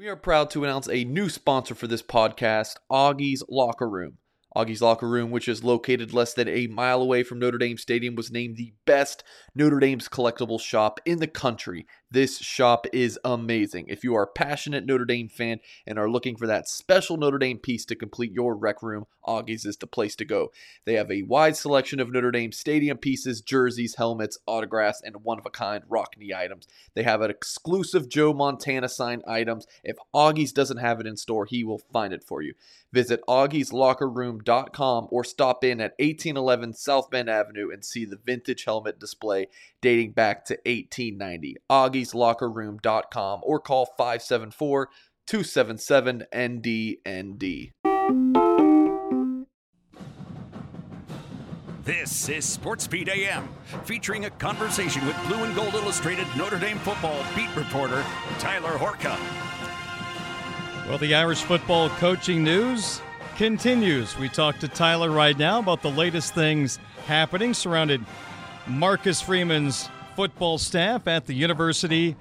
We are proud to announce a new sponsor for this podcast, Augie's Locker Room. Augie's Locker Room, which is located less than a mile away from Notre Dame Stadium, was named the best Notre Dame's collectible shop in the country. This shop is amazing. If you are a passionate Notre Dame fan and are looking for that special Notre Dame piece to complete your rec room, Augie's is the place to go. They have a wide selection of Notre Dame stadium pieces, jerseys, helmets, autographs, and one of a kind Rockne items. They have an exclusive Joe Montana signed items. If Augie's doesn't have it in store, he will find it for you. Visit augieslockerroom.com or stop in at 1811 South Bend Avenue and see the vintage helmet display dating back to 1890. augieslockerroom.com or call 574 277 NDND. This is Sports Beat AM, featuring a conversation with Blue and Gold Illustrated Notre Dame football beat reporter Tyler Horka. Well, the Irish football coaching news continues. We talk to Tyler right now about the latest things happening surrounding Marcus Freeman's football staff at the University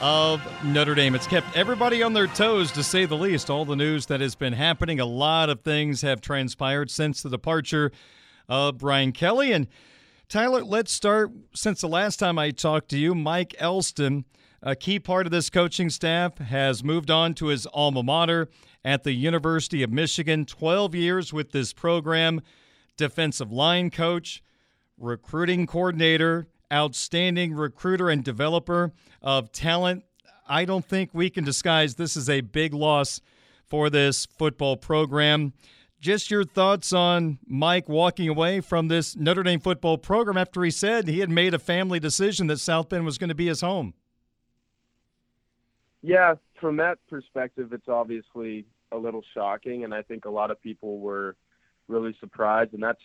of Notre Dame. It's kept everybody on their toes, to say the least. All the news that has been happening, a lot of things have transpired since the departure of Brian Kelly. And Tyler, let's start since the last time I talked to you. Mike Elston, a key part of this coaching staff, has moved on to his alma mater at the University of Michigan. 12 years with this program, defensive line coach, recruiting coordinator, outstanding recruiter and developer of talent. I don't think we can disguise this is a big loss for this football program. Just your thoughts on Mike walking away from this Notre Dame football program after he said he had made a family decision that South Bend was going to be his home. Yeah, from that perspective, it's obviously a little shocking, and I think a lot of people were really surprised, and that's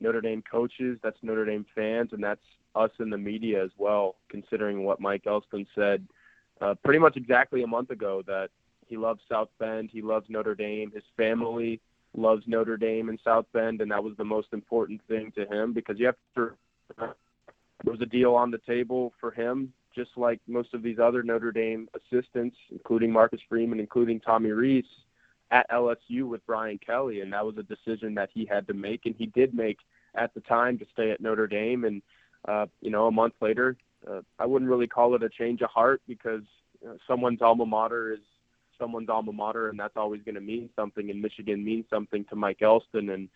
Notre Dame coaches, that's Notre Dame fans, and that's us in the media as well, considering what Mike Elston said uh, pretty much exactly a month ago that he loves South Bend, he loves Notre Dame, his family loves Notre Dame and South Bend, and that was the most important thing to him because you have to. There was a deal on the table for him, just like most of these other Notre Dame assistants, including Marcus Freeman, including Tommy Rees, at LSU with Brian Kelly, and that was a decision that he had to make, and he did make at the time to stay at Notre Dame. And uh, you know, a month later, uh, I wouldn't really call it a change of heart because you know, someone's alma mater is someone's alma mater, and that's always going to mean something. And Michigan means something to Mike Elston, and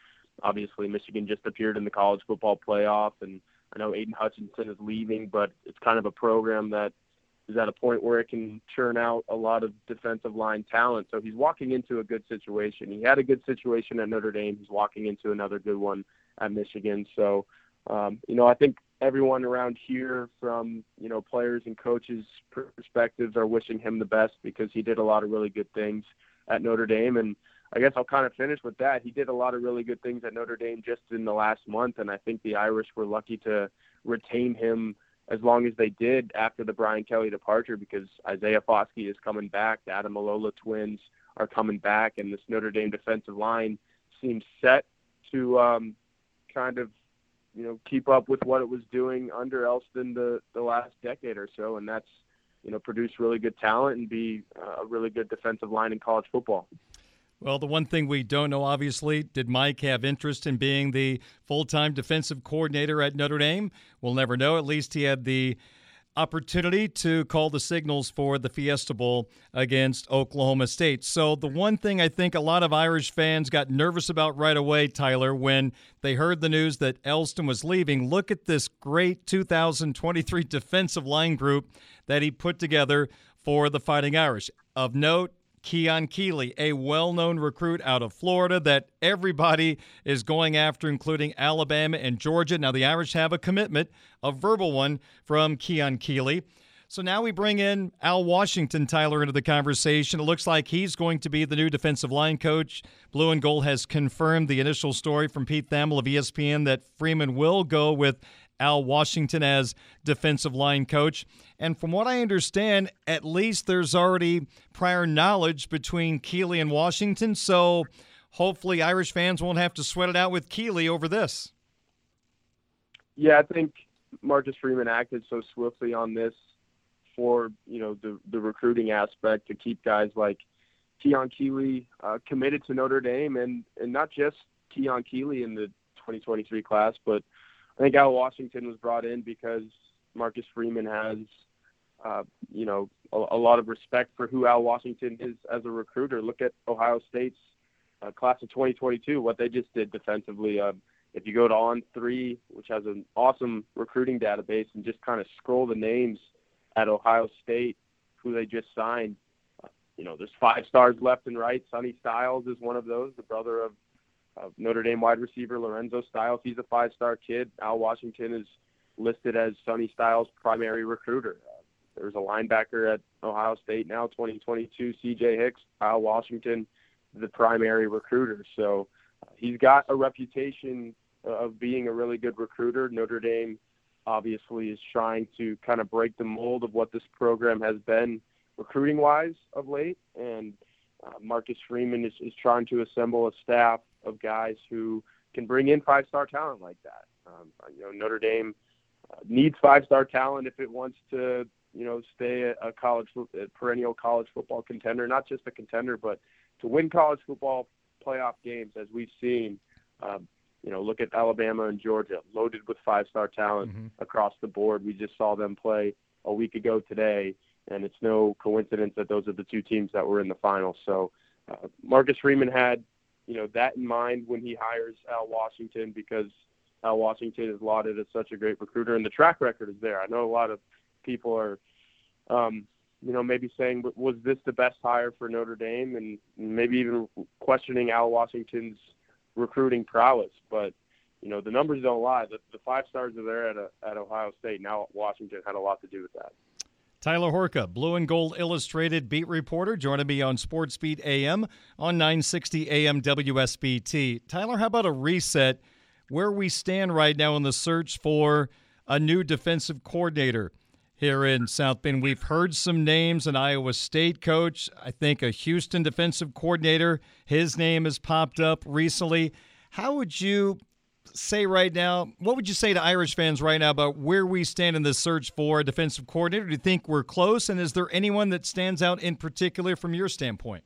obviously Michigan just appeared in the college football playoff, and I know Aidan Hutchinson is leaving, but it's kind of a program that is at a point where it can churn out a lot of defensive line talent. So he's walking into a good situation. He had a good situation at Notre Dame. He's walking into another good one at Michigan. So, um, you know, I think everyone around here, from you know players and coaches' perspectives, are wishing him the best because he did a lot of really good things at Notre Dame. And I guess I'll kind of finish with that. He did a lot of really good things at Notre Dame just in the last month, and I think the Irish were lucky to retain him as long as they did after the Brian Kelly departure because Isaiah Foskey is coming back, the Ademilola twins are coming back, and this Notre Dame defensive line seems set to um, kind of you know keep up with what it was doing under Elston the the last decade or so, and that's you know produce really good talent and be uh, a really good defensive line in college football. Well, the one thing we don't know, obviously, did Mike have interest in being the full time defensive coordinator at Notre Dame? We'll never know. At least he had the opportunity to call the signals for the Fiesta Bowl against Oklahoma State. So, the one thing I think a lot of Irish fans got nervous about right away, Tyler, when they heard the news that Elston was leaving, look at this great 2023 defensive line group that he put together for the Fighting Irish. Of note, Keon Keeley, a well known recruit out of Florida that everybody is going after, including Alabama and Georgia. Now, the Irish have a commitment, a verbal one from Keon Keeley. So now we bring in Al Washington, Tyler, into the conversation. It looks like he's going to be the new defensive line coach. Blue and Gold has confirmed the initial story from Pete Thamel of ESPN that Freeman will go with Al Washington as defensive line coach. And from what I understand, at least there's already prior knowledge between Keeley and Washington. So hopefully Irish fans won't have to sweat it out with Keeley over this. Yeah, I think Marcus Freeman acted so swiftly on this for you know the the recruiting aspect to keep guys like Keon Keeley uh, committed to Notre Dame, and and not just Keon Keeley in the 2023 class, but I think Al Washington was brought in because Marcus Freeman has, uh, you know, a, a, lot of respect for who Al Washington is as a recruiter. Look at Ohio State's uh, class of 2022, what they just did defensively. Uh, if you go to On3, which has an awesome recruiting database, and just kind of scroll the names at Ohio State, who they just signed, uh, you know, there's five stars left and right. Sonny Styles is one of those, the brother of uh, Notre Dame wide receiver Lorenzo Styles. He's a five-star kid. Al Washington is listed as Sonny Styles' primary recruiter. Uh, there's a linebacker at Ohio State now, 2022, C.J. Hicks. Al Washington, the primary recruiter. So uh, he's got a reputation of being a really good recruiter. Notre Dame obviously is trying to kind of break the mold of what this program has been recruiting wise of late. And uh, Marcus Freeman is, is trying to assemble a staff of guys who can bring in five star talent like that. Um, you know, Notre Dame uh, needs five star talent if it wants to, you know, stay a college a perennial college football contender, not just a contender, but to win college football playoff games as we've seen. Um, you know, look at Alabama and Georgia, loaded with five star talent mm-hmm. across the board. We just saw them play a week ago today, and it's no coincidence that those are the two teams that were in the final. So uh, Marcus Freeman had you know that in mind when he hires Al Washington because Al Washington is lauded as such a great recruiter and the track record is there. I know a lot of people are um, you know maybe saying was this the best hire for Notre Dame and maybe even questioning Al Washington's recruiting prowess, but you know the numbers don't lie. The, the five stars are there at a, at Ohio State. Now Washington had a lot to do with that. Tyler Horka, Blue and Gold Illustrated beat reporter, joining me on Sports Beat AM on 960 AM WSBT. Tyler, how about a reset where we stand right now in the search for a new defensive coordinator here in South Bend? We've heard some names, an Iowa State coach, I think a Houston defensive coordinator. His name has popped up recently. How would you say right now, what would you say to Irish fans right now about where we stand in the search for a defensive coordinator? Do you think we're close? And is there anyone that stands out in particular from your standpoint?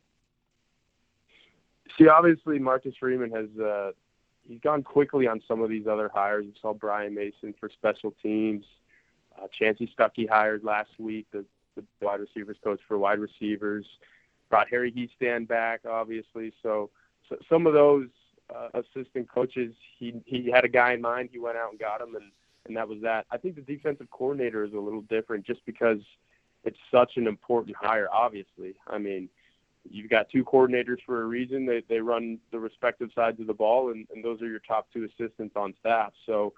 See, obviously, Marcus Freeman has uh, he's gone quickly on some of these other hires. You saw Brian Mason for special teams. Uh, Chansi Stuckey hired last week, the, the wide receivers coach for wide receivers. Brought Harry Hiestand back, obviously. So, so some of those uh, assistant coaches, he he had a guy in mind. He went out and got him, and and that was that. I think the defensive coordinator is a little different, just because it's such an important hire. Obviously, I mean, you've got two coordinators for a reason. They they run the respective sides of the ball, and, and those are your top two assistants on staff. So.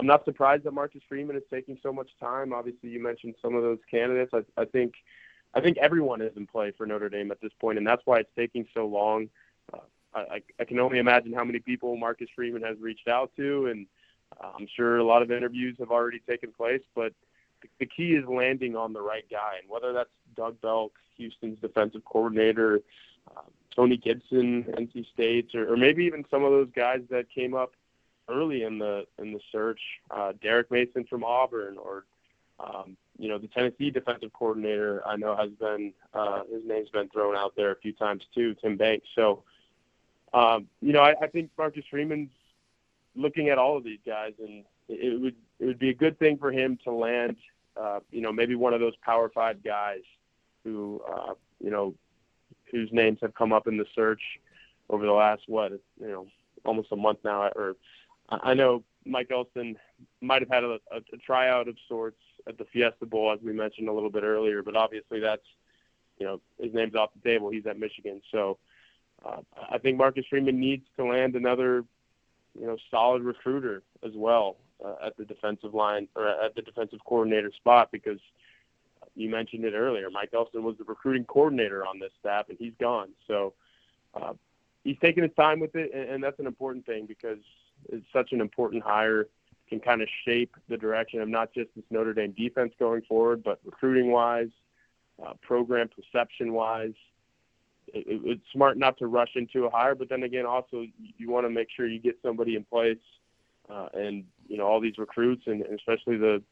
I'm not surprised that Marcus Freeman is taking so much time. Obviously, you mentioned some of those candidates. I, I think, I think everyone is in play for Notre Dame at this point, and that's why it's taking so long. Uh, I, I can only imagine how many people Marcus Freeman has reached out to, and uh, I'm sure a lot of interviews have already taken place. But the key is landing on the right guy, and whether that's Doug Belk, Houston's defensive coordinator, uh, Tony Gibson, NC State, or, or maybe even some of those guys that came up early in the in the search, uh, Derek Mason from Auburn, or um, you know the Tennessee defensive coordinator. I know has been uh, his name's been thrown out there a few times too, Tim Banks. So um, you know, I, I think Marcus Freeman's looking at all of these guys, and it would it would be a good thing for him to land, uh, you know, maybe one of those Power Five guys who, uh, you know, whose names have come up in the search over the last what, you know, almost a month now. Or I know Mike Elston might have had a, a, a tryout of sorts at the Fiesta Bowl, as we mentioned a little bit earlier, but obviously that's, you know, his name's off the table. He's at Michigan, so uh, I think Marcus Freeman needs to land another, you know, solid recruiter as well uh, at the defensive line or at the defensive coordinator spot because you mentioned it earlier. Mike Elston was the recruiting coordinator on this staff, and he's gone. So uh, he's taking his time with it, and, and that's an important thing because it's such an important hire. Can kind of shape the direction of not just this Notre Dame defense going forward, but recruiting wise, uh, program perception wise it, it's smart not to rush into a hire, but then again, also you want to make sure you get somebody in place, uh, and you know all these recruits, and, and especially the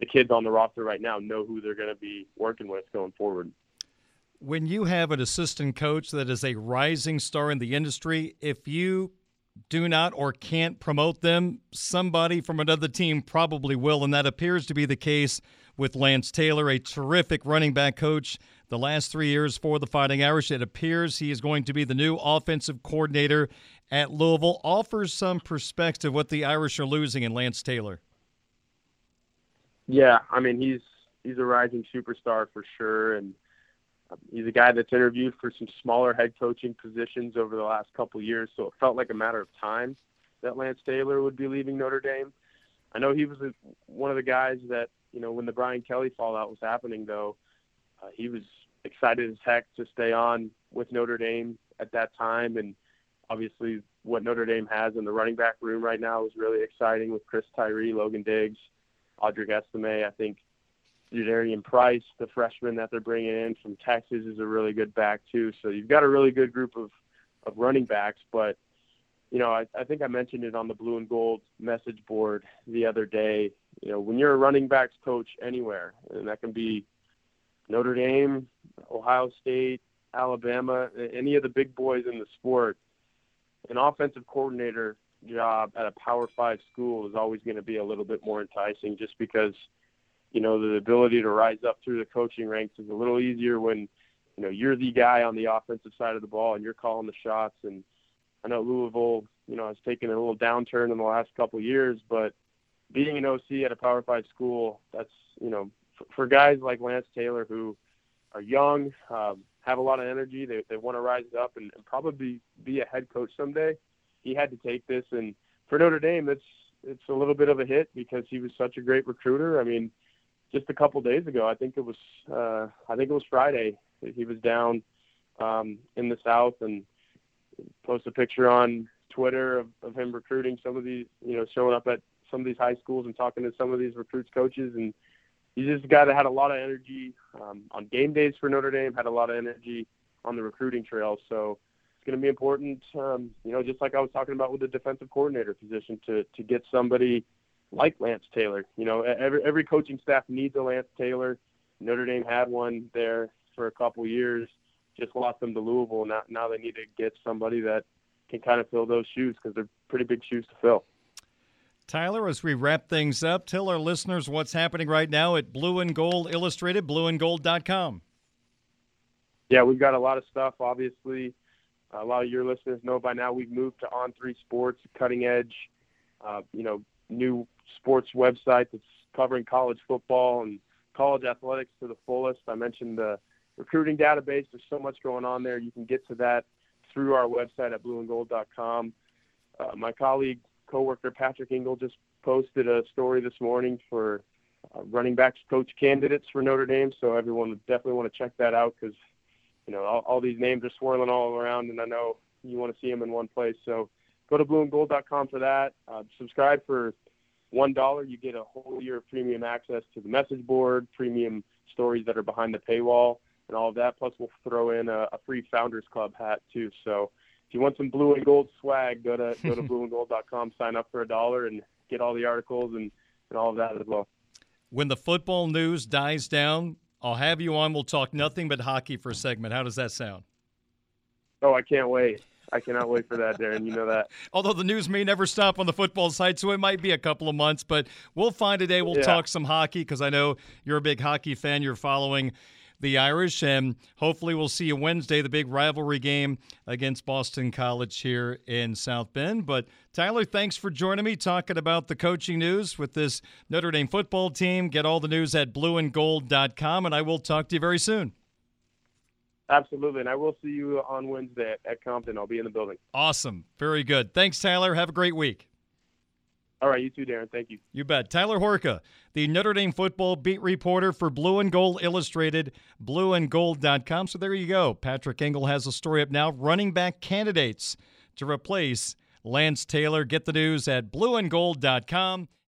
the kids on the roster right now know who they're going to be working with going forward. When you have an assistant coach that is a rising star in the industry, if you do not or can't promote them, somebody from another team probably will, and that appears to be the case with Lance Taylor, a terrific running back coach the last three years for the Fighting Irish. It appears he is going to be the new offensive coordinator at Louisville. Offers some perspective what the Irish are losing in Lance Taylor. Yeah, I mean he's he's a rising superstar for sure, and um, he's a guy that's interviewed for some smaller head coaching positions over the last couple years. So it felt like a matter of time that Lance Taylor would be leaving Notre Dame. I know he was one of the guys that you know when the Brian Kelly fallout was happening, though, uh, he was excited as heck to stay on with Notre Dame at that time, and obviously what Notre Dame has in the running back room right now is really exciting with Chris Tyree, Logan Diggs, Audric Estime. I think Jadarian Price, the freshman that they're bringing in from Texas, is a really good back too. So you've got a really good group of of running backs. But you know, I, I think I mentioned it on the blue and gold message board the other day. You know, when you're a running backs coach anywhere, and that can be Notre Dame, Ohio State, Alabama, any of the big boys in the sport, an offensive coordinator job at a Power Five school is always going to be a little bit more enticing, just because you know the ability to rise up through the coaching ranks is a little easier when you know you're the guy on the offensive side of the ball and you're calling the shots. And I know Louisville, you know, has taken a little downturn in the last couple of years, but being an OC at a Power Five school, that's you know for, guys like Lance Taylor who are young, um, have a lot of energy, they they want to rise up and, and probably be a head coach someday he had to take this. And for Notre Dame, it's it's a little bit of a hit because he was such a great recruiter. I mean, just a couple days ago, I think it was uh, I think it was Friday. He was down um, in the South and posted a picture on Twitter of, of him recruiting some of these, you know, showing up at some of these high schools and talking to some of these recruits coaches and he's just a guy that had a lot of energy um, on game days for Notre Dame, had a lot of energy on the recruiting trail. So it's going to be important. Um, you know, just like I was talking about with the defensive coordinator position, to to get somebody like Lance Taylor. You know, every every coaching staff needs a Lance Taylor. Notre Dame had one there for a couple years, just lost them to Louisville. Now now they need to get somebody that can kind of fill those shoes because they're pretty big shoes to fill. Tyler, as we wrap things up, tell our listeners what's happening right now at Blue and Gold Illustrated, blueandgold.com. Yeah, we've got a lot of stuff. Obviously, a lot of your listeners know by now we've moved to On Three Sports, cutting edge, uh, you know, new sports website that's covering college football and college athletics to the fullest. I mentioned the recruiting database. There's so much going on there. You can get to that through our website at blueandgold.com. Uh, my colleague, coworker Patrick Engel just posted a story this morning for uh, running backs coach candidates for Notre Dame. So everyone would definitely want to check that out because you know, all, all these names are swirling all around, and I know you want to see them in one place. So go to blueandgold.com for that. Uh, subscribe for one dollar. You get a whole year of premium access to the message board, premium stories that are behind the paywall, and all of that. Plus, we'll throw in a, a free Founders Club hat too. So if you want some blue and gold swag, go to go to blueandgold.com, sign up for a dollar, and get all the articles and, and all of that as well. When the football news dies down, I'll have you on. We'll talk nothing but hockey for a segment. How does that sound? Oh, I can't wait. I cannot wait for that, Darin. You know that. Although the news may never stop on the football side, so it might be a couple of months, but we'll find a day. We'll yeah. talk some hockey because I know you're a big hockey fan. You're following the Irish. And hopefully, we'll see you Wednesday, the big rivalry game against Boston College here in South Bend. But Tyler, thanks for joining me talking about the coaching news with this Notre Dame football team. Get all the news at blueandgold.com, and I will talk to you very soon. Absolutely. And I will see you on Wednesday at Compton. I'll be in the building. Awesome. Very good. Thanks, Tyler. Have a great week. All right, you too, Darin. Thank you. You bet. Tyler Horka, the Notre Dame football beat reporter for Blue and Gold Illustrated, blueandgold.com. So there you go. Patrick Engel has a story up now. Running back candidates to replace Lance Taylor. Get the news at blueandgold.com.